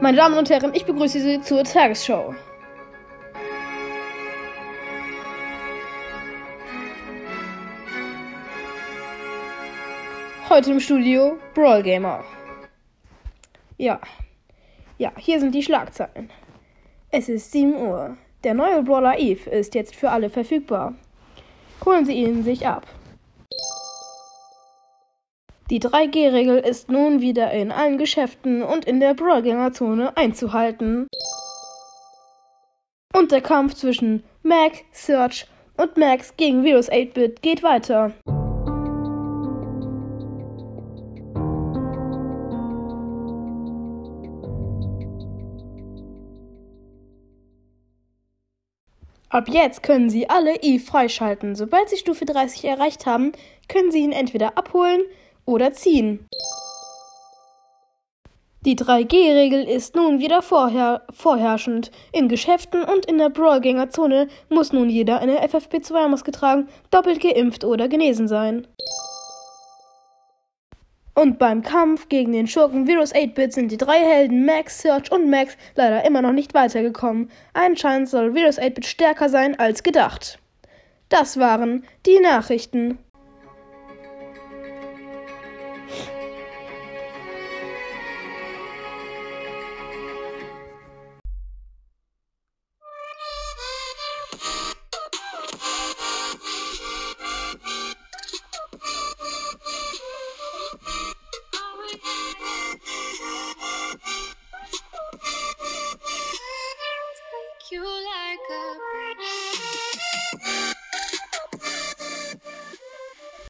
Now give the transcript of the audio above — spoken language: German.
Meine Damen und Herren, ich begrüße Sie zur Tagesschau. Heute im Studio Brawl Gamer. Ja, ja, hier sind die Schlagzeilen. Es ist 7 Uhr. Der neue Brawler Eve ist jetzt für alle verfügbar. Holen Sie ihn sich ab. Die 3G-Regel ist nun wieder in allen Geschäften und in der Brawlgänger-Zone einzuhalten. Und der Kampf zwischen Mac, Search und Max gegen Virus 8-Bit geht weiter. Ab jetzt können Sie alle Eve freischalten. Sobald Sie Stufe 30 erreicht haben, können Sie ihn entweder abholen oder ziehen. Die 3G-Regel ist nun wieder vorher vorherrschend. In Geschäften und in der Brawlgänger-Zone muss nun jeder eine FFP2-Maske tragen, doppelt geimpft oder genesen sein. Und beim Kampf gegen den Schurken Virus 8-Bit sind die drei Helden Max, Search und Max leider immer noch nicht weitergekommen. Anscheinend soll Virus 8-Bit stärker sein als gedacht. Das waren die Nachrichten. you